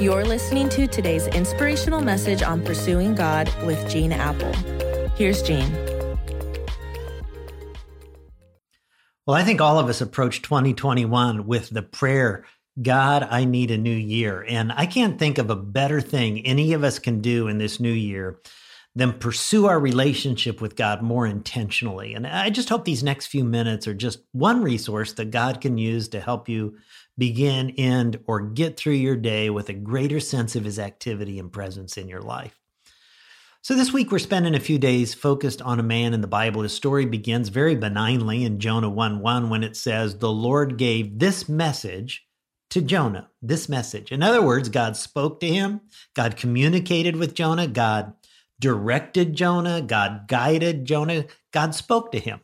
You're listening to today's inspirational message on pursuing God with Gene Appel. Here's Gene. Well, I think all of us approach 2021 with the prayer, God, I need a new year. And I can't think of a better thing any of us can do in this new year than pursue our relationship with God more intentionally. And I just hope these next few minutes are just one resource that God can use to help you begin, end, or get through your day with a greater sense of His activity and presence in your life. So, this week we're spending a few days focused on a man in the Bible. His story begins very benignly in Jonah 1 1 when it says, The Lord gave this message to Jonah. This message. In other words, God spoke to him, God communicated with Jonah, God directed Jonah, God guided Jonah, God spoke to him.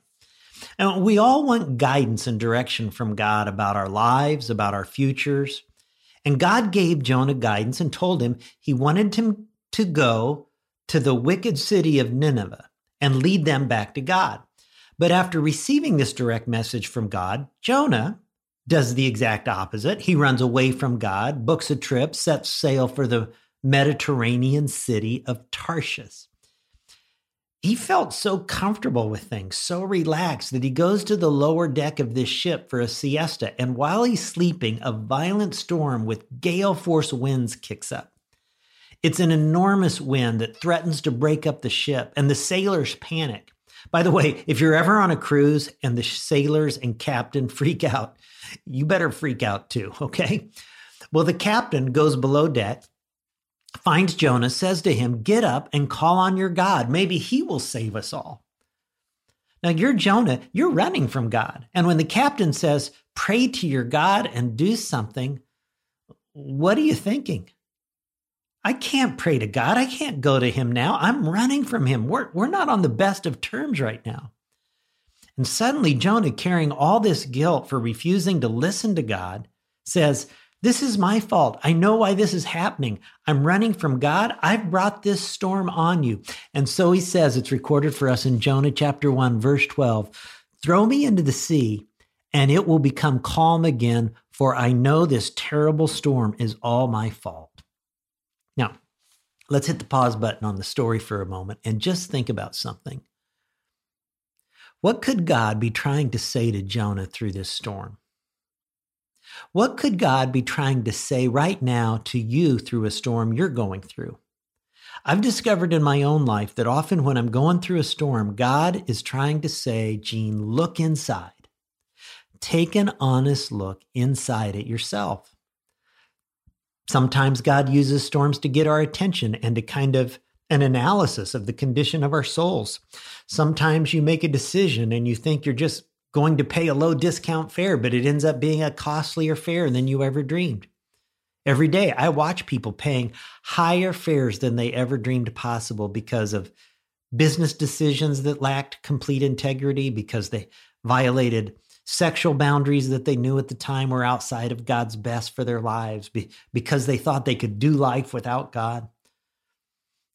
And we all want guidance and direction from God about our lives, about our futures. And God gave Jonah guidance and told him he wanted him to go to the wicked city of Nineveh and lead them back to God. But after receiving this direct message from God, Jonah does the exact opposite. He runs away from God, books a trip, sets sail for the Mediterranean city of Tarshish. He felt so comfortable with things, so relaxed that he goes to the lower deck of this ship for a siesta. And while he's sleeping, a violent storm with gale force winds kicks up. It's an enormous wind that threatens to break up the ship, and the sailors panic. By the way, if you're ever on a cruise and the sailors and captain freak out, you better freak out too, okay? Well, the captain goes below deck finds Jonah, says to him, Get up and call on your God. Maybe he will save us all. Now, you're Jonah, you're running from God. And when the captain says, Pray to your God and do something, what are you thinking? I can't pray to God. I can't go to him now. I'm running from him. We're, we're not on the best of terms right now. And suddenly, Jonah, carrying all this guilt for refusing to listen to God, says, this is my fault. I know why this is happening. I'm running from God. I've brought this storm on you. And so he says, it's recorded for us in Jonah chapter 1, verse 12 Throw me into the sea, and it will become calm again, for I know this terrible storm is all my fault. Now, let's hit the pause button on the story for a moment and just think about something. What could God be trying to say to Jonah through this storm? What could God be trying to say right now to you through a storm you're going through? I've discovered in my own life that often when I'm going through a storm, God is trying to say, Gene, look inside. Take an honest look inside at yourself. Sometimes God uses storms to get our attention and to kind of an analysis of the condition of our souls. Sometimes you make a decision and you think you're just going to pay a low discount fare, but it ends up being a costlier fare than you ever dreamed. Every day, I watch people paying higher fares than they ever dreamed possible because of business decisions that lacked complete integrity, because they violated sexual boundaries that they knew at the time were outside of God's best for their lives, because they thought they could do life without God.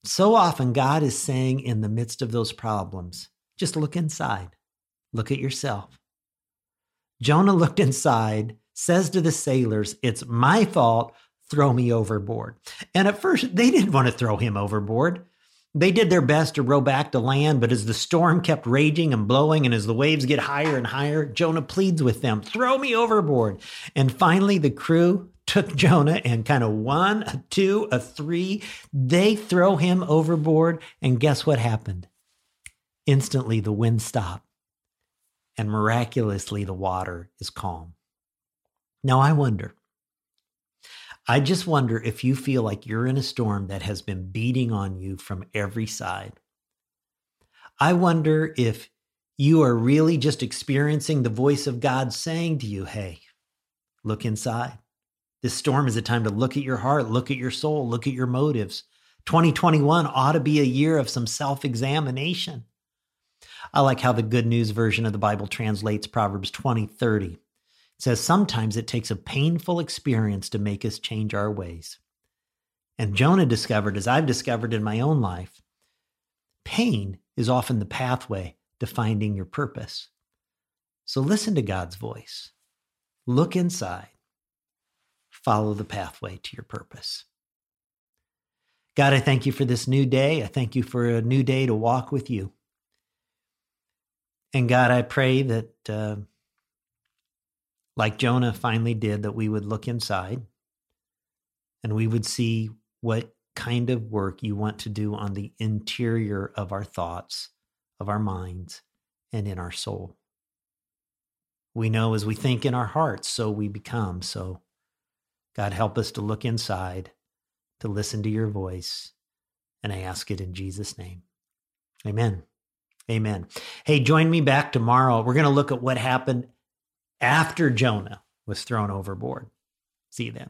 So often, God is saying in the midst of those problems, just look inside. Look at yourself. Jonah looked inside, says to the sailors, It's my fault. Throw me overboard. And at first, they didn't want to throw him overboard. They did their best to row back to land, but as the storm kept raging and blowing, and as the waves get higher and higher, Jonah pleads with them, Throw me overboard. And finally, the crew took Jonah and kind of one, a two, a three. They throw him overboard. And guess what happened? Instantly, the wind stopped and miraculously the water is calm. Now, I wonder, I just wonder if you feel like you're in a storm that has been beating on you from every side. I wonder if you are really just experiencing the voice of God saying to you, hey, look inside. This storm is a time to look at your heart, look at your soul, look at your motives. 2021 ought to be a year of some self examination. I like how the Good News version of the Bible translates Proverbs 20 30. It says, Sometimes it takes a painful experience to make us change our ways. And Jonah discovered, as I've discovered in my own life, pain is often the pathway to finding your purpose. So listen to God's voice, look inside, follow the pathway to your purpose. God, I thank you for this new day. I thank you for a new day to walk with you. And God, I pray that, uh, like Jonah finally did, that we would look inside and we would see what kind of work you want to do on the interior of our thoughts, of our minds, and in our soul. We know as we think in our hearts, so we become. So, God, help us to look inside, to listen to your voice. And I ask it in Jesus' name. Amen. Amen. Hey, join me back tomorrow. We're going to look at what happened after Jonah was thrown overboard. See you then.